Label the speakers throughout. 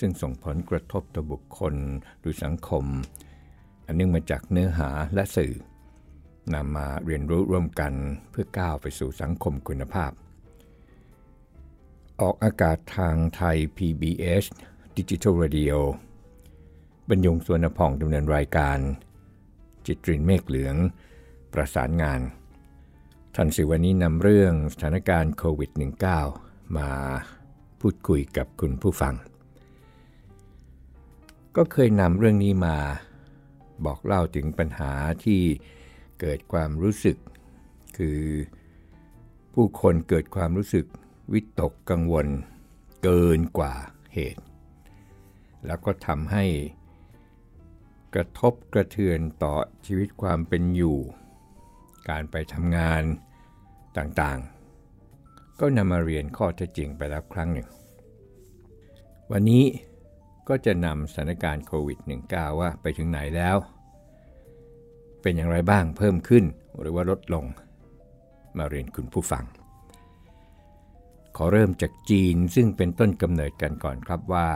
Speaker 1: ซึ่งส่งผลกระทบต่อบุคคลหรือสังคม อันเนื่องมาจากเนื้อหาและสื่อนำมาเรียนรู้ร่วมกันเพื่อก้าวไปสู่สังคมคุณภาพ ออกอากาศทางไทย PBS Digital Radio บรรยงสวนพองดำเนินรายการ จิตรินเมฆเหลือง ประสานงานทันสิวันนี้นำเรื่องสถานการณ์โควิด -19 มาพูดคุยกับคุณผู้ฟัง ก็เคยนำเรื่องนี้มา บอกเล่าถึงปัญหาที่เกิดความรู้สึก คือ ผู้คนเกิดความรู้สึกวิตกกังวล เกินกว่าเหตุ แล้วก็ทำให้ กระทบกระเทือนต่อชีวิตความเป็นอยู่ การไปทำงานต่างๆ ก็นำมาเรียนข้อเท็จจริงไปแล้วครั้งหนึ่ง วันนี้ ก็จะนำสถานการณ์โควิด -19 ว่าไปถึงไหนแล้ว เป็นอย่างไรบ้างเพิ่มขึ้นหรือว่าลดลง มาเรียนคุณผู้ฟัง ขอเริ่มจากจีนซึ่งเป็นต้นกำเนิดกันก่อนครับว่า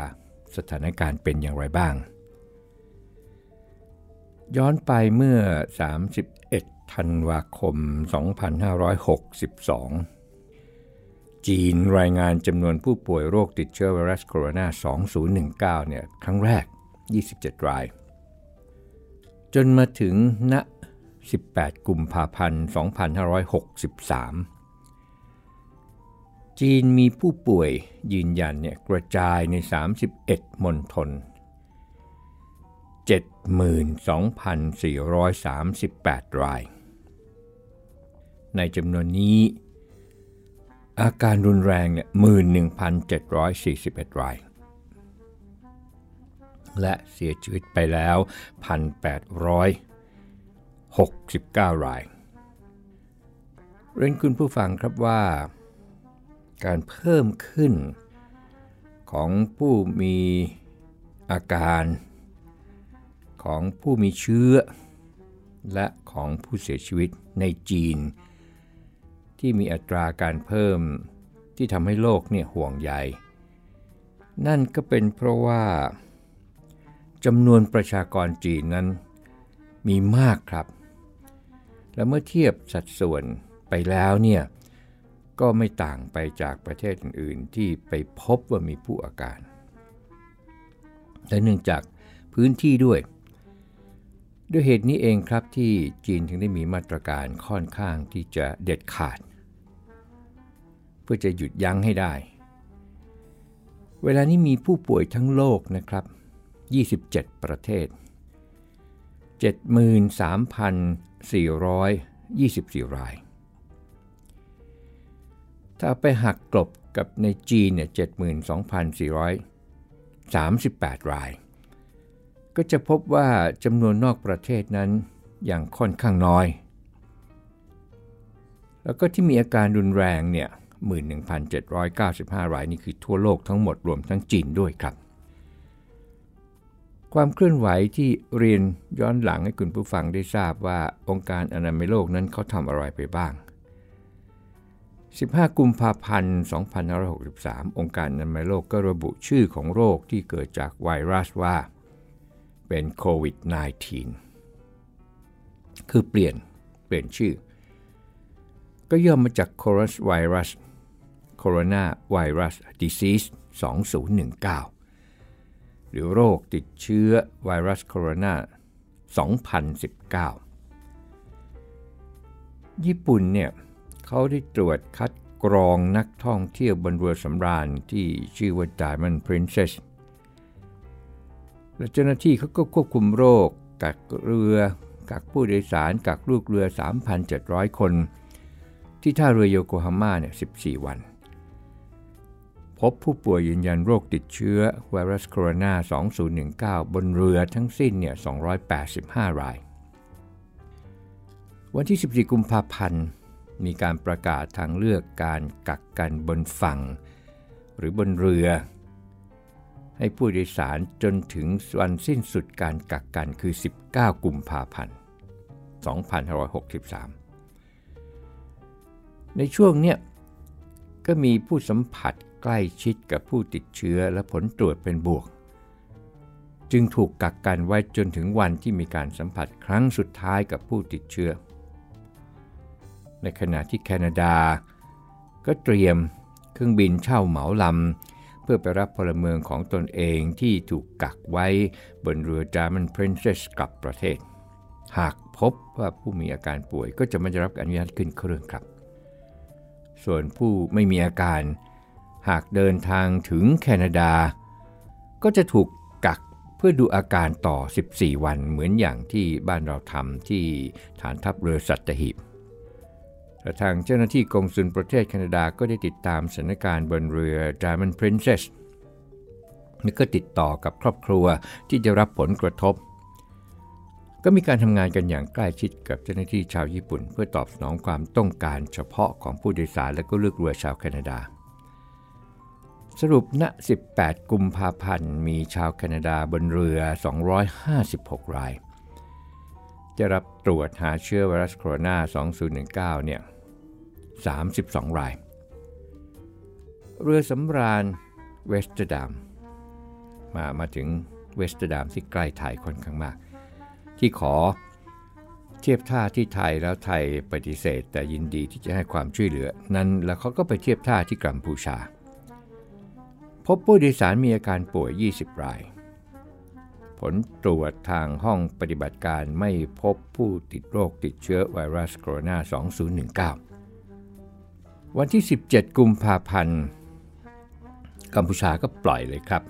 Speaker 1: สถานการณ์เป็นอย่างไรบ้าง ย้อนไปเมื่อ 31 ธันวาคม 2562 จีนรายงานจำนวนผู้ป่วยโรคติดเชื้อไวรัสโคโรนา 2019 เนี่ยครั้งแรก 27 ราย จนมาถึงณ 18 กุมภาพันธ์ 2563 จีนมีผู้ป่วยยืนยันเนี่ยกระจายใน 31 มณฑล 72,438 ราย ในจำนวนนี้ อาการรุนแรงเนี่ย11,741 ราย และเสียชีวิตไปแล้ว 1,869 ราย เรียนคุณผู้ฟังครับว่า การเพิ่มขึ้นของผู้มีอาการของผู้มีเชื้อ และของผู้เสียชีวิตในจีน ที่มีอัตราการเพิ่มที่ทำให้โลกเนี่ยห่วงใย นั่นก็เป็นเพราะว่าจำนวนประชากรจีนนั้นมีมากครับ และเมื่อเทียบสัดส่วนไปแล้วเนี่ยก็ไม่ต่างไปจากประเทศอื่นๆ ที่ไปพบว่ามีผู้อาการ และเนื่องจากพื้นที่ด้วย ด้วยเหตุนี้เองครับที่จีนถึงได้มีมาตรการค่อนข้างที่จะเด็ดขาด เพื่อจะหยุดยั้งให้ได้ เวลานี้มีผู้ป่วยทั้งโลกนะครับ 27 ประเทศ 73,424 ราย ถ้าไปหักกลบกับในจีนเนี่ย72,438 ราย ก็จะพบว่าจำนวนนอกประเทศนั้นอยังค่อนข้างน้อย แล้วก็ที่มีอาการรุนแรงเนี่ย 11,795 รายนี่คือทั่วโลกทั้งหมดรวมทั้งจีนด้วยครับ ความเคลื่อนไหวที่เรียนย้อนหลังให้คุณผู้ฟังได้ทราบว่าองค์การอนามัยโลกนั้นเขาทำอะไรไปบ้าง 15 กุมภาพันธ์ 2563 องค์การอนามัยโลกก็ระบุชื่อของโรคที่เกิดจากไวรัสว่าเป็นโควิด -19 คือเปลี่ยนเปลี่ยนชื่อ ก็ย่อมาจากโคโรนาไวรัสโคโรนาไวรัส disease 2019 หรือโรคติดเชื้อไวรัสโคโรนา2019 ญี่ปุ่นเนี่ยเขาได้ตรวจคัดกรองนักท่องเที่ยวบนเรือสำราญที่ชื่อว่า Diamond Princess และเจ้าหน้าที่เขาก็ควบคุมโรคกักเรือกักผู้โดยสารกักลูกเรือ 3,700 คน ที่ท่าเรือโยโกฮาม่าเนี่ย 14 วัน พบผู้ป่วยยืนยันโรคติดเชื้อไวรัสโคโรนา 2019 บนเรือทั้งสิ้นเนี่ย 285 ราย วันที่ 14 กุมภาพันธ์ มีการประกาศทางเลือกการกักกันบนฝั่ง หรือบนเรือ ให้ผู้โดยสารจนถึงวันสิ้นสุดการกักกันคือ 19 กุมภาพันธ์ 2563 ในช่วงเนี้ยก็มีผู้สัมผัส ใกล้ชิดกับผู้ติดเชื้อและผลตรวจเป็นบวก จึงถูกกักกันไว้จนถึงวันที่มีการสัมผัสครั้งสุดท้ายกับผู้ติดเชื้อ ในขณะที่แคนาดา ก็เตรียมเครื่องบินเช่าเหมาลำ เพื่อไปรับพลเมืองของตนเองที่ถูกกักไว้บนเรือ Diamond Princess กลับประเทศ หากพบว่าผู้มีอาการป่วยก็จะไม่ได้รับอนุญาตขึ้นเครื่องครับ ส่วนผู้ไม่มีอาการ หากเดินทางถึงแคนาดา ก็จะถูกกักเพื่อดูอาการต่อ 14 วันเหมือนอย่างที่บ้านเราทำที่ฐานทัพเรือสัตหีบแต่ทางเจ้าหน้าที่กองสุลประเทศแคนาดาก็ได้ติดตามสถานการณ์บนเรือ Diamond Princess และก็ติดต่อกับครอบครัวที่จะรับผลกระทบ ก็มีการทำงานกันอย่างใกล้ชิดกับเจ้าหน้าที่ชาวญี่ปุ่น เพื่อตอบสนองความต้องการเฉพาะของผู้โดยสารและก็เลือกเรือชาวแคนาดา สรุปณ 18 กุมภาพันธ์ มีชาวแคนาดาบนเรือ 256 ราย จะรับตรวจหาเชื้อไวรัสโคโรนา 2019 เนี่ย 32 ราย เรือสำราญเวสต์ดาม มามาถึงเวสต์ดามที่ใกล้ไทยค่อนข้างมาก ที่ขอเทียบท่าที่ไทยแล้วไทยปฏิเสธ แต่ยินดีที่จะให้ความช่วยเหลือ นั้นแล้วเขาก็ไปเทียบท่าที่กัมพูชา พบผู้โดยสารมีอาการป่วย 20 ราย ผลตรวจทางห้องปฏิบัติการไม่พบผู้ติดโรคติดเชื้อไวรัสโคโรนา 2019 วันที่ 17 กุมภาพันธ์ กัมพูชาก็ปล่อยเลยครับ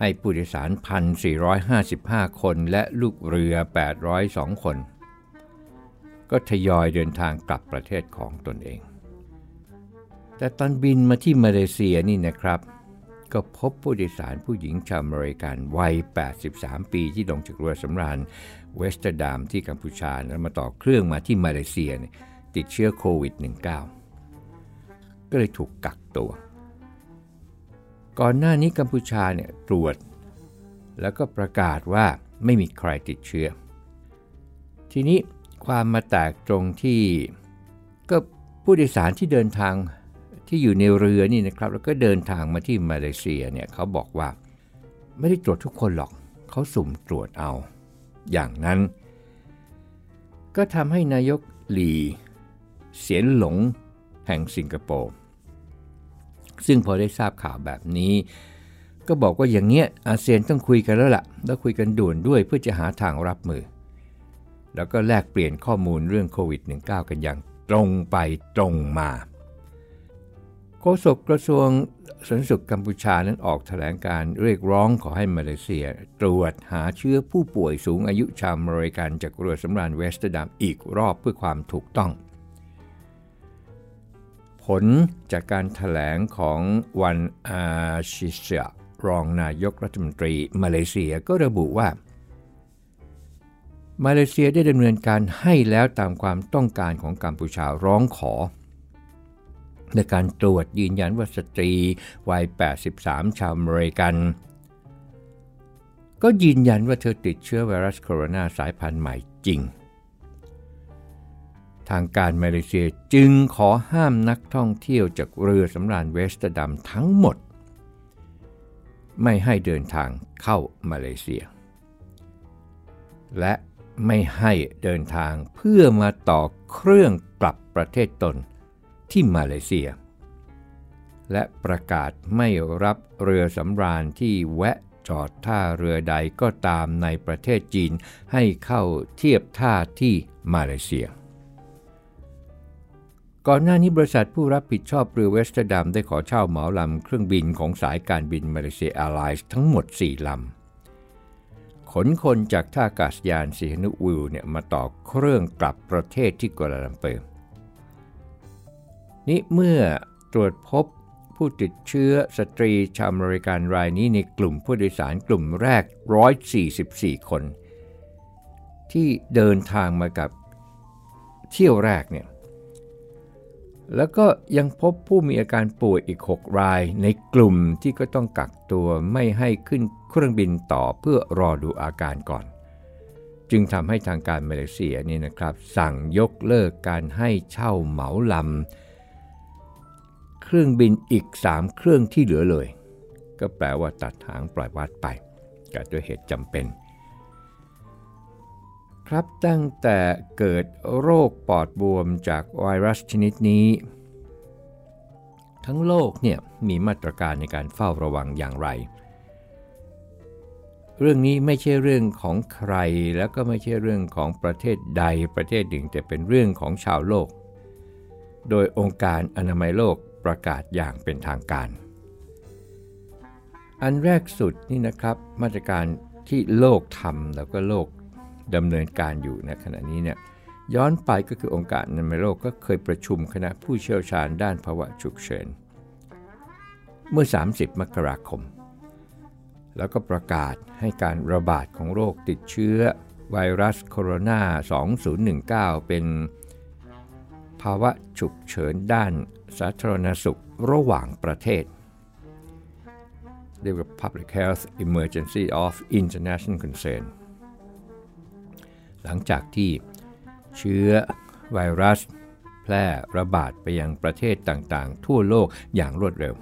Speaker 1: ให้ผู้โดยสาร 1,455 คนและลูกเรือ 802 คน ก็ทยอยเดินทางกลับประเทศของตนเองแต่ตอนบินมาที่มาเลเซียนี่นะครับ ก็พบผู้โดยสารผู้หญิงชาวอเมริกันวัย 83 ปีที่ลงจากเรือสำราญเวสต์ดามที่กัมพูชาแล้วมาต่อเครื่องมาที่มาเลเซียติดเชื้อโควิด -19 ก็เลยถูกกักตัว ก่อนหน้านี้กัมพูชาเนี่ยตรวจ แล้วก็ประกาศว่าไม่มีใครติดเชื้อ ทีนี้ความมาแตกตรงที่ก็ผู้โดยสารที่เดินทาง ที่อยู่ในเรือนี่นะครับ แล้วก็เดินทางมาที่มาเลเซียเนี่ยเขาบอกว่า ไม่ได้ตรวจทุกคนหรอกเขาสุ่มตรวจเอา อย่างนั้น ก็ทำให้นายกหลีเสียนหลงแห่งสิงคโปร์ซึ่งพอได้ทราบข่าวแบบนี้ ก็บอกว่าอย่างเงี้ยอาเซียนต้องคุยกันแล้วละ่ะ แล้วคุยกันด่วนด้วยเพื่อจะหาทางรับมือ แล้วก็แลกเปลี่ยนข้อมูลเรื่องโควิด -19 กันอย่างตรงไปตรงมา โฆษกกระทรวงสาธารณสุขกัมพูชานั้นออกแถลงการเรียกร้องขอให้มาเลเซีย ตรวจหาเชื้อผู้ป่วยสูงอายุชาวอเมริกันจากเรือสำราญเวสต์ดัมอีกรอบเพื่อความถูกต้อง ผลจากการถแถลงของวันอาชิเซียรองนายกรัฐมนตรีมาเลเซียก็ระบุว่า มาเลเซียได้ดำเนินการให้แล้วตามความต้องการของกัมพูชาร้องขอ ในการตรวจยืนยันว่าสตรีวัย 83 ชาวอเมริกัน ก็ยืนยันว่าเธอติดเชื้อไวรัสโคโรนาสายพันธุ์ใหม่จริง ทางการมาเลเซียจึงขอห้ามนักท่องเที่ยวจากเรือสำราญเวสต์ดัมทั้งหมด ไม่ให้เดินทางเข้ามาเลเซีย และไม่ให้เดินทางเพื่อมาต่อเครื่องกลับประเทศตน ที่มาเลเซีย และประกาศไม่รับเรือสำราญที่แวะจอดท่าเรือใดก็ตามในประเทศจีนให้เข้าเทียบท่าที่มาเลเซีย ก่อนหน้านี้บริษัทผู้รับผิดชอบเรือเวสต์ดัมได้ขอเช่าเหมาลำเครื่องบินของสายการบินมาเลเซียแอร์ไลน์ทั้งหมด 4 ลำ ขนคนจากท่าอากาศยานสีหนุวิลล์เนี่ยมาต่อเครื่องกลับประเทศที่กัวลาลัมเปอร์ นี่เมื่อตรวจพบผู้ติดเชื้อสตรีชาวอเมริกันรายนี้ในกลุ่มผู้โดยสารกลุ่มแรก 144 คน ที่เดินทางมากับเที่ยวแรกเนี่ยแล้วก็ยังพบผู้มีอาการป่วยอีก 6 รายในกลุ่มที่ก็ต้องกักตัวไม่ให้ขึ้นเครื่องบินต่อเพื่อรอดูอาการก่อน จึงทำให้ทางการมาเลเซียนี่นะครับ สั่งยกเลิกการให้เช่าเหมาลำ รื่องบินอีก 3 เครื่องที่เหลือเลย ก็แปลว่าตัดหางปล่อยวัดไปกด้วยเหตุจำเป็น ครับตั้งแต่เกิดโรคปอดบวมจากไวรัสชนิดนี้ ทั้งโลกเนี่ยมีมาตรการในการเฝ้าระวังอย่างไร เรื่องนี้ไม่ใช่เรื่องของใครแล้วก็ไม่ใช่เรื่องของประเทศใดประเทศหนึ่งแต่เป็นเรื่องของชาวโลก โดยองค์การอนามัยโลก ประกาศอย่างเป็นทางการ อันแรกสุดนี่นะครับมาตรการที่โลกทำแล้วก็โลกดำเนินการอยู่ในขณะนี้เนี่ยย้อนไปก็คือองค์การอนามัยโลกก็เคยประชุมคณะผู้เชี่ยวชาญด้านภาวะฉุกเฉิน เมื่อ 30 มกราคม แล้วก็ประกาศให้การระบาดของโรคติดเชื้อไวรัสโคโรนา 2019 เป็นภาวะฉุกเฉินด้าน สาธารณสุขระหว่างประเทศเรียกว่า Public Health Emergency of International Concern หลังจากที่เชื้อไวรัส แพร่ระบาดไปยังประเทศต่างๆ ทั่วโลกอย่างรวดเร็ว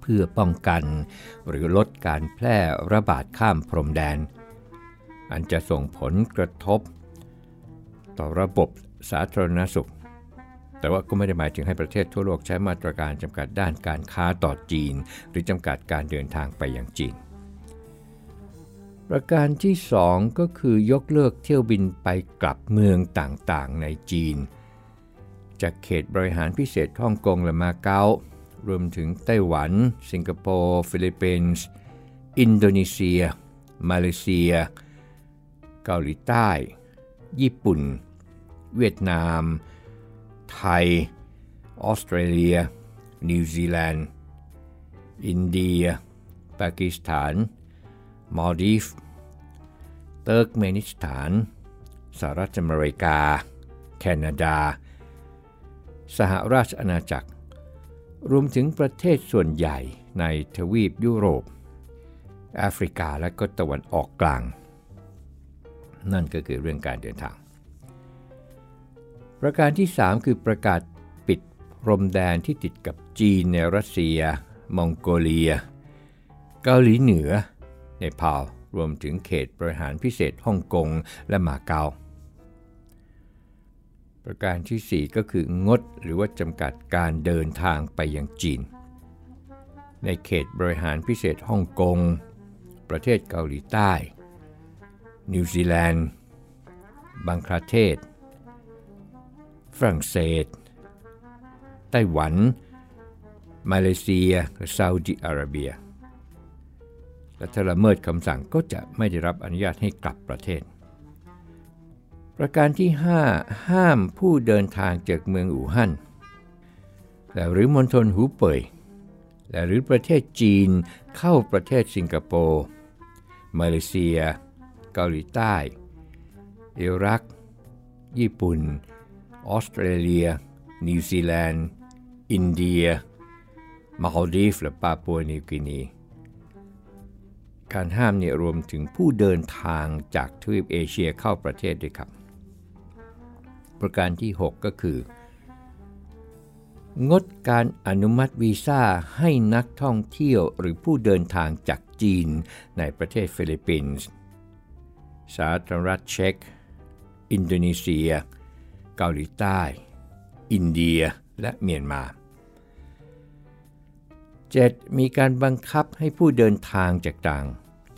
Speaker 1: เพื่อป้องกันหรือลดการแพร่ระบาดข้ามพรมแดน อันจะส่งผลกระทบ ต่อระบบสาธารณสุข แต่ว่าก็ไม่ได้หมายถึงให้ประเทศทั่วโลกใช้มาตรการจำกัดด้านการค้าต่อจีน หรือจำกัดการเดินทางไปยังจีน ประการที่ 2 ก็คือยกเลิกเที่ยวบินไปกลับเมืองต่างๆในจีน จากเขตบริหารพิเศษฮ่องกงและมาเก๊ารวมถึงไต้หวัน สิงคโปร์ ฟิลิปปินส์อินโดนีเซีย มาเลเซีย เกาหลีใต้ ญี่ปุ่น เวียดนาม ไทย ออสเตรเลีย นิวซีแลนด์ อินเดีย ปากีสถานมัลดีฟส์ เติร์กเมนิสถาน สหรัฐอเมริกา แคนาดา สหราชอาณาจักร รวมถึงประเทศส่วนใหญ่ในทวีปยุโรป แอฟริกาและก็ตะวันออกกลาง นั่นก็คือเรื่องการเดินทาง ประการที่ 3 คือประกาศปิดพรมแดนที่ติดกับจีนในรัสเซีย มองโกเลีย เกาหลีเหนือเนปาลรวมถึงเขตบริหารพิเศษฮ่องกงและมาเก๊าประการที่ 4 ก็คืองดหรือว่าจำกัดการเดินทางไปยังจีน ในเขตบริหารพิเศษฮ่องกง ประเทศเกาหลีใต้ นิวซีแลนด์ บังคลาเทศ ฝรั่งเศส ไต้หวัน มาเลเซียและซาอุดิอาระเบีย และถ้าละเมิดคำสั่งก็จะไม่ได้รับอนุญาตให้กลับประเทศ ประการที่ 5 ห้ามผู้เดินทางจากเมืองอู่ฮั่นและหรือมณฑลหูเป่ยและหรือประเทศจีนเข้าประเทศสิงคโปร์ มาเลเซีย เกาหลีใต้ อิรัก ญี่ปุ่น ออสเตรเลีย นิวซีแลนด์ อินเดีย มาลดีฟและปาปัวนิวกินี การห้ามเนี่ยรวมถึงผู้เดินทางจากทวีปเอเชียเข้าประเทศด้วยครับ ประการที่ 6 ก็คือ งดการอนุมัติวีซ่าให้นักท่องเที่ยวหรือผู้เดินทางจากจีนในประเทศฟิลิปปินส์สาธารณรัฐเช็กอินโดนีเซีย เกาหลีใต้ อินเดียและเมียนมา 7. มีการบังคับให้ผู้เดินทางจากต่าง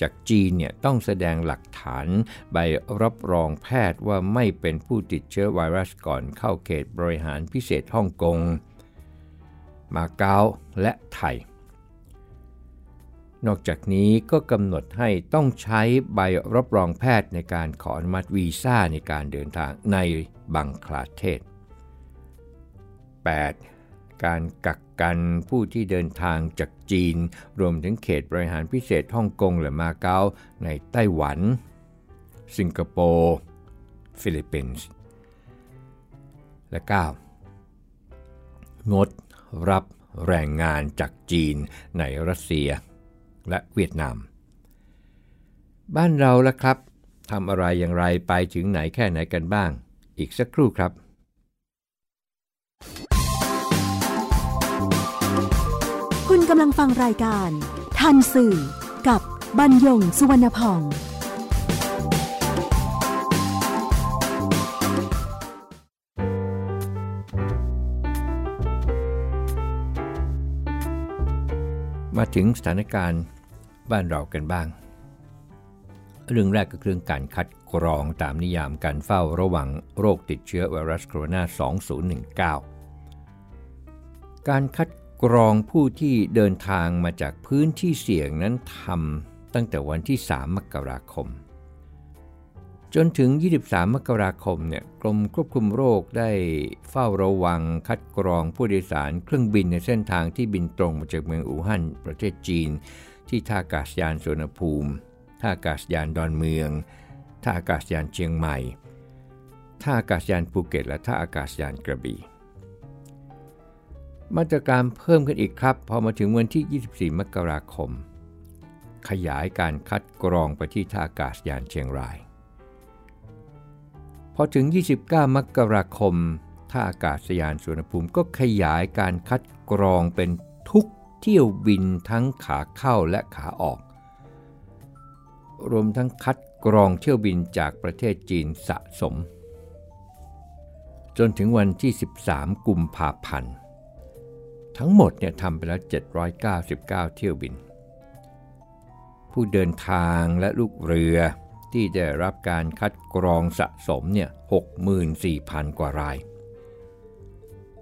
Speaker 1: จากจีนเนี่ยต้องแสดงหลักฐานใบรับรองแพทย์ว่าไม่เป็นผู้ติดเชื้อไวรัสก่อนเข้าเขตบริหารพิเศษฮ่องกง มาเก๊าและไทย นอกจากนี้ก็กำหนดให้ต้องใช้ใบรับรองแพทย์ในการขออนุมัติวีซ่าในการเดินทางใน บังคลาเทศ 8. การกักกันผู้ที่เดินทางจากจีน รวมถึงเขตบริหารพิเศษฮ่องกงและมาเก๊าในไต้หวัน สิงคโปร์ ฟิลิปปินส์ และ 9. งดรับแรงงานจากจีนในรัสเซียและเวียดนาม บ้านเราละครับทำอะไรอย่างไรไปถึงไหนแค่ไหนกันบ้าง อีกสักครู่ครับ
Speaker 2: คุณกำลังฟังรายการ ทันสื่อ กับบรรยงสุวรรณพอง
Speaker 1: มาถึงสถานการณ์บ้านเรากันบ้าง เรื่องแรกก็คือเรื่องการคัดกรองตามนิยามการเฝ้าระวังโรคติดเชื้อไวรัสโคโรนา 2019 การคัดกรองผู้ที่เดินทางมาจากพื้นที่เสี่ยงนั้นทำตั้งแต่วันที่ 3 มกราคม จนถึง 23 มกราคมเนี่ยกรมควบคุมโรคได้เฝ้าระวังคัดกรองผู้โดยสารเครื่องบินในเส้นทางที่บินตรงมาจากเมืองอู่ฮั่นประเทศจีน ที่ท่าอากาศยานสุวรรณภูมิ ท่าอากาศยานดอนเมือง ท่าอากาศยานเชียงใหม่ ท่าอากาศยานภูเก็ต และท่าอากาศยานกระบี่ มาตรการเพิ่มขึ้นอีกครับ พอมาถึงวันที่ 24 มกราคม ขยายการคัดกรองไปที่ท่าอากาศยานเชียงราย พอถึง 29 มกราคม ท่าอากาศยานสุวรรณภูมิก็ขยายการคัดกรองเป็นทุกเที่ยวบินทั้งขาเข้าและขาออก รวมทั้งคัดกรองเที่ยวบินจากประเทศจีนสะสม จนถึงวันที่ 13 กุมภาพันธ์ ทั้งหมดเนี่ยทำไปแล้ว 799 เที่ยวบิน ผู้เดินทางและลูกเรือที่ได้รับการคัดกรองสะสมเนี่ย64,000 กว่าราย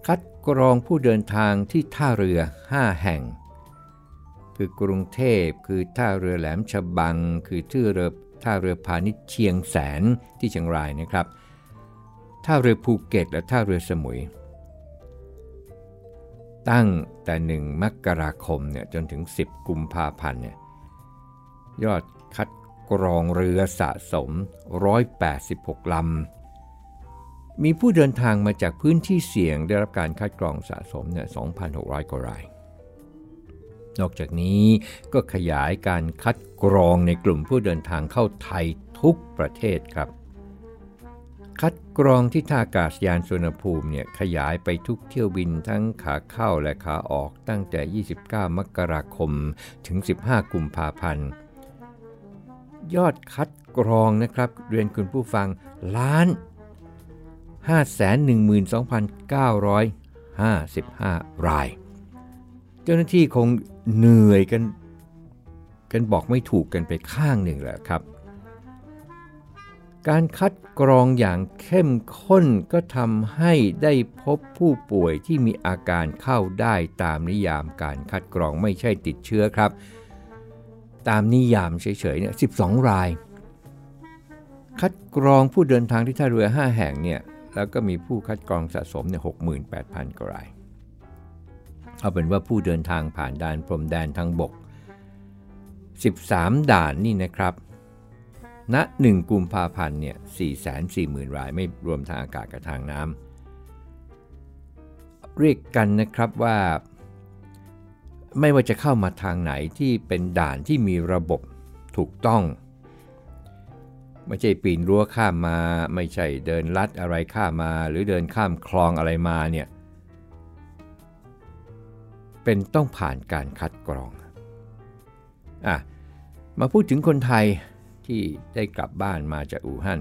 Speaker 1: คัดกรองผู้เดินทางที่ท่าเรือ 5 แห่ง คือกรุงเทพ คือท่าเรือแหลมฉบัง คือท่าเรือท่าเรือพาณิชย์เชียงแสนที่เชียงรายนะครับ ท่าเรือภูเก็ตและท่าเรือสมุย ตั้งแต่1มกราคมเนี่ยจนถึง 10 กุมภาพันธ์เนี่ยยอดคัดกรองเรือสะสม 186 ลำ มีผู้เดินทางมาจากพื้นที่เสี่ยงได้รับการคัดกรองสะสมเนี่ย2,600 กว่าราย นอกจากนี้ก็ขยายการคัดกรองในกลุ่มผู้เดินทางเข้าไทยทุกประเทศครับ คัดกรองที่ท่าอากาศยานสุวรรณภูมิเนี่ยขยายไปทุกเที่ยวบินทั้งขาเข้าและขาออกตั้งแต่ 29 มกราคมถึง 15 กุมภาพันธ์ยอดคัดกรองนะครับ เรียนคุณผู้ฟังล้าน 512,955 ราย เจ้าหน้าที่คงเหนื่อยกันกันบอกไม่ถูกกันไปข้างหนึ่งแหละครับ การคัดกรองอย่างเข้มข้นก็ทำให้ได้พบผู้ป่วยที่มีอาการเข้าได้ตามนิยามการคัดกรองไม่ใช่ติดเชื้อครับ ตามนิยามเฉยๆเนี่ย12 ราย คัดกรองผู้เดินทางที่ท่าเรือ 5 แห่งเนี่ยแล้วก็มีผู้คัดกรองสะสมเนี่ย68,000 กว่าราย เอาเป็นว่าผู้เดินทางผ่านด่านพรมแดนทางบก 13 ด่านนี่นะครับณ1กุมภาพันธ์เนี่ย440,000 รายไม่รวมทางอากาศกับทางน้ำเรียกกันนะครับว่า ไม่ว่าจะเข้ามาทางไหนที่เป็นด่านที่มีระบบถูกต้อง ไม่ใช่ปีนรั้วข้ามมา ไม่ใช่เดินลัดอะไรข้ามมา หรือเดินข้ามคลองอะไรมาเนี่ย เป็นต้องผ่านการคัดกรองอะมาพูดถึงคนไทยที่ได้กลับบ้านมาจากอู่ฮั่น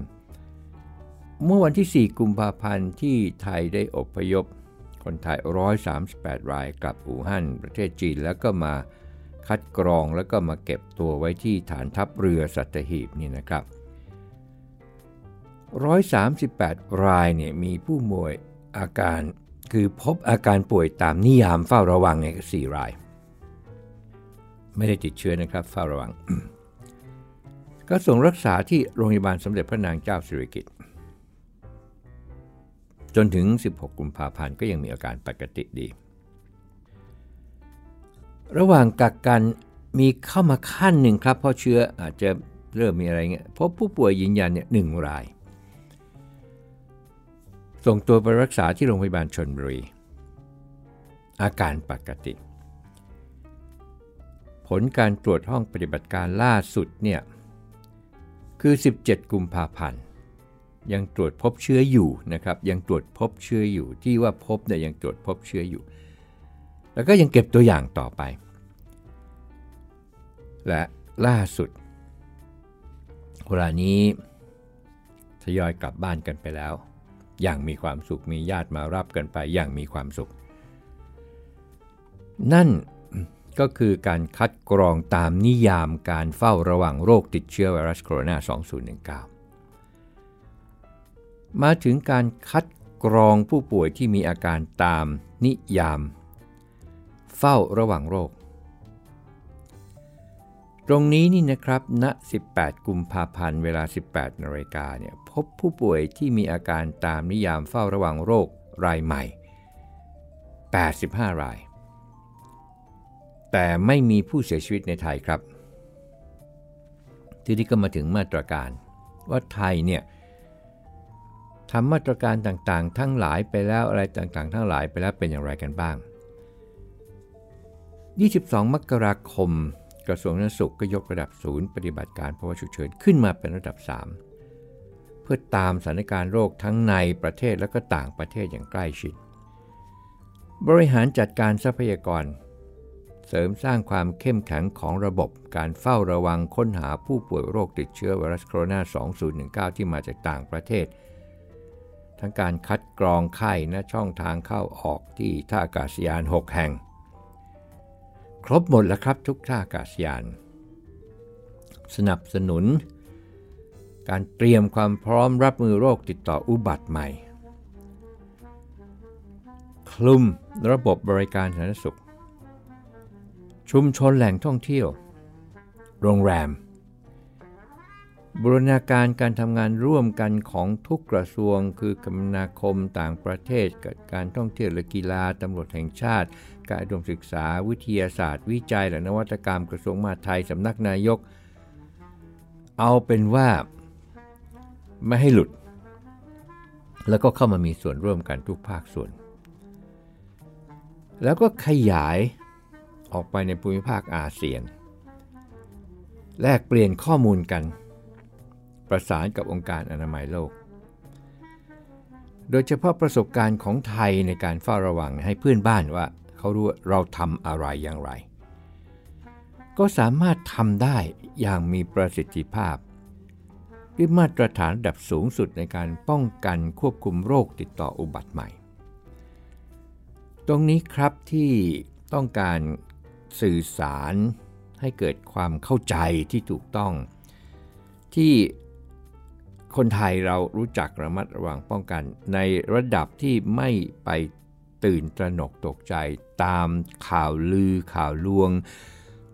Speaker 1: เมื่อวันที่ 4 กุมภาพันธ์ที่ไทยได้อพยพ คนไทย 138 รายกลับอู่ฮั่น ประเทศจีนแล้วก็มาคัดกรองแล้วก็มาเก็บตัวไว้ที่ฐานทัพเรือสัตหีบนี่นะครับ 138 รายเนี่ยมีผู้ป่วยอาการ คือพบอาการป่วยตามนิยามเฝ้าระวังเนี่ย4ราย ไม่ได้ติดเชื้อนะครับเฝ้าระวัง ก็ส่งรักษาที่โรงพยาบาลสมเด็จพระนางเจ้าสิริกิติ์จนถึง 16 กุมภาพันธ์ก็ยังมีอาการปกติดี ระหว่างกักกันมีเข้ามาขั้นหนึ่งครับ เพราะเชื้ออาจจะเริ่มมีอะไรเงี้ยพบผู้ป่วยยืนยันเนี่ยหนึ่งราย ส่งตัวไปรักษาที่โรงพยาบาลชนบุรี อาการปกติ ผลการตรวจห้องปฏิบัติการล่าสุดเนี่ยคือ 17 กุมภาพันธ์ ยังตรวจพบเชื้ออยู่นะครับ ยังตรวจพบเชื้ออยู่ที่ว่าพบเนี่ยยังตรวจพบเชื้ออยู่ แล้วก็ยังเก็บตัวอย่างต่อไป และล่าสุดเวลานี้ทยอยกลับบ้านกันไปแล้ว อย่างมีความสุขมีญาติมารับกันไปอย่างมีความสุข นั่นก็คือการคัดกรองตามนิยามการเฝ้าระวังโรคติดเชื้อไวรัสโคโรนา 2019 มาถึงการคัดกรองผู้ป่วยที่มีอาการตามนิยาม เฝ้าระวังโรค ตรงนี้นี่นะครับณ 18 กุมภาพันธ์ เวลา 18นาฬิกาเนี่ยพบผู้ป่วยที่มีอาการตามนิยามเฝ้าระวังโรครายใหม่ 85 ราย แต่ไม่มีผู้เสียชีวิตในไทยครับ ทีนี้ก็มาถึงมาตรการ ว่าไทยเนี่ยทำมาตรการต่างๆ ทั้งหลายไปแล้วอะไรต่างๆ ทั้งหลายไปแล้วเป็นอย่างไรกันบ้าง 22 มกราคม กระทรวงสาธารณสุขก็ยกระดับศูนย์ปฏิบัติการภาวะฉุกเฉินขึ้นมาเป็นระดับ 3 เพื่อตามสถานการณ์โรคทั้งในประเทศและก็ต่างประเทศอย่างใกล้ชิด บริหารจัดการทรัพยากร เสริมสร้างความเข้มแข็งของระบบการเฝ้าระวังค้นหาผู้ป่วยโรคติดเชื้อไวรัสโคโรนา 2019 ที่มาจากต่างประเทศ ทั้งการคัดกรองไข้และช่องทางเข้าออกที่ท่าอากาศยาน 6 แห่ง ครบหมดแล้วครับทุกท่าอากาศยาน สนับสนุน การเตรียมความพร้อมรับมือโรคติดต่ออุบัติใหม่ คลุมระบบบริการสาธารณสุข ชุมชนแหล่งท่องเที่ยว โรงแรม บูรณาการการทำงานร่วมกันของทุกกระทรวง คือกรรมนาคมต่างประเทศการท่องเที่ยวและกีฬาตำรวจแห่งชาติ การอุดมศึกษา วิทยาศาสตร์ วิจัยและนวัตกรรมกระทรวงมหาดไทยสำนักนายก เอาเป็นว่าไม่ให้หลุด แล้วก็เข้ามามีส่วนร่วมกันทุกภาคส่วน แล้วก็ขยายออกไปในภูมิภาคอาเซียน แลกเปลี่ยนข้อมูลกัน ประสานกับองค์การอนามัยโลก โดยเฉพาะประสบการณ์ของไทยในการเฝ้าระวังให้เพื่อนบ้านว่าเขารู้เราทำอะไรอย่างไร ก็สามารถทำได้อย่างมีประสิทธิภาพด้วยมาตรฐานดับสูงสุดในการป้องกันควบคุมโรคติดต่ออุบัติใหม่ ตรงนี้ครับที่ต้องการสื่อสารให้เกิดความเข้าใจที่ถูกต้อง ที่ คนไทยเรารู้จักระมัดระวังป้องกัน ในระดับที่ไม่ไปตื่นตระหนกตกใจ ตามข่าวลือข่าวลวง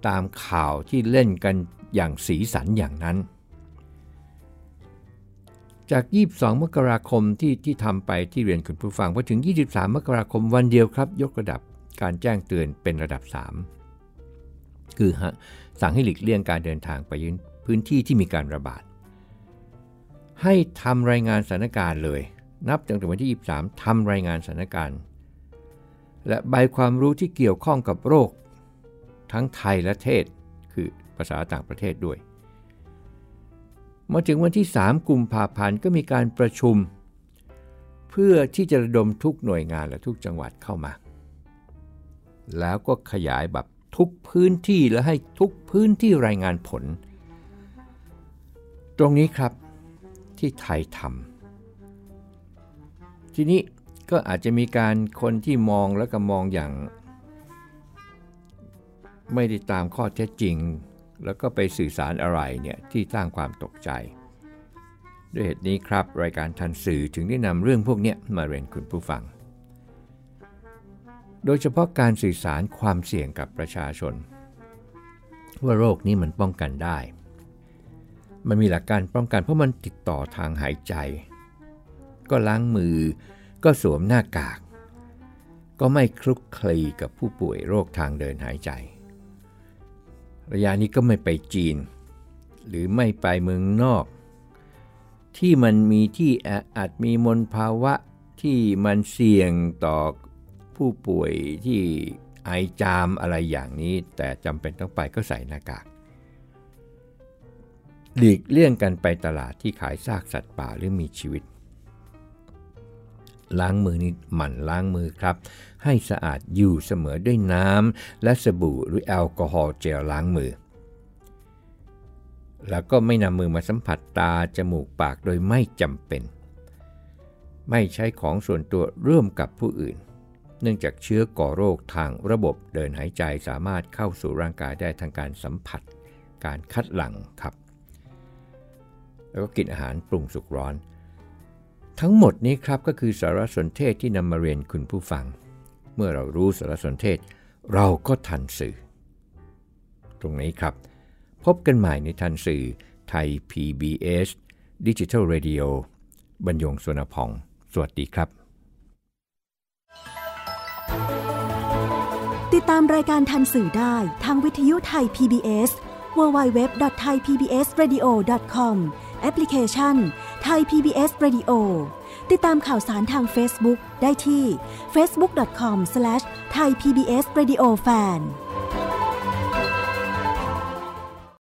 Speaker 1: ตามข่าวที่เล่นกันอย่างสีสันอย่างนั้น จาก 22 มกราคมที่ที่ทำไปที่เรียนคุณผู้ฟังพอถึง 23 มกราคมวันเดียวครับ ยกระดับการแจ้งเตือนเป็นระดับ 3 คือสั่งให้หลีกเลี่ยงการเดินทางไปยืนพื้นที่ที่มีการระบาด ให้ทำรายงานสถานการณ์เลย นับตั้งแต่วันที่ 23ทำรายงานสถานการณ์ และใบความรู้ที่เกี่ยวข้องกับโรค ทั้งไทยและเทศ คือภาษาต่างประเทศด้วย มาถึงวันที่ 3 กุมภาพันธ์ก็มีการประชุม เพื่อที่จะระดมทุกหน่วยงานและทุกจังหวัดเข้ามา แล้วก็ขยายแบบทุกพื้นที่และให้ทุกพื้นที่รายงานผล ตรงนี้ครับ ที่ไทยทำทีนี้ก็อาจจะมีการคนที่มองแล้วก็มองอย่าง ไม่ได้ตามข้อเท็จจริง แล้วก็ไปสื่อสารอะไรเนี่ยที่สร้างความตกใจ ด้วยเหตุนี้ครับ รายการทันสื่อถึงได้นำเรื่องพวกนี้มาเรียนคุณผู้ฟัง โดยเฉพาะการสื่อสารความเสี่ยงกับประชาชน ว่าโรคนี้มันป้องกันได้ มันมีหลักการป้องกันเพราะมันติดต่อทางหายใจ ก็ล้างมือ ก็สวมหน้ากาก ก็ไม่คลุกคลีกับผู้ป่วยโรคทางเดินหายใจ ระยะนี้ก็ไม่ไปจีน หรือไม่ไปเมืองนอก ที่มันมีที่แออัดมีมลภาวะที่มันเสี่ยงต่อผู้ป่วยที่ไอจามอะไรอย่างนี้ แต่จำเป็นต้องไปก็ใส่หน้ากาก หลีกเลี่ยงกันไปตลาดที่ขายซากสัตว์ป่าหรือมีชีวิต ล้างมือนี่หมั่นล้างมือครับ ให้สะอาดอยู่เสมอด้วยน้ำและสบู่หรือแอลกอฮอล์เจลล้างมือ แล้วก็ไม่นำมือมาสัมผัสตาจมูกปากโดยไม่จำเป็น ไม่ใช้ของส่วนตัวร่วมกับผู้อื่น เนื่องจากเชื้อก่อโรคทางระบบเดินหายใจสามารถเข้าสู่ร่างกายได้ทางการสัมผัส การคัดหลั่งครับ แล้วก็กินอาหารปรุงสุกร้อน ทั้งหมดนี้ครับก็คือสารสนเทศที่นำมาเรียนคุณผู้ฟัง เมื่อเรารู้สารสนเทศ เราก็ทันสื่อ ตรงนี้ครับ พบกันใหม่ในทันสื่อไทย PBS Digital Radio บรรยงสวนพอง สวัสดีครับ
Speaker 2: ติดตามรายการทันสื่อได้ทางวิทยุไทย PBS www.thaipbsradio.com แอปพลิเคชันไทย PBS Radio ติดตามข่าวสารทาง Facebook ได้ที่ facebook.com/thaipbsradiofan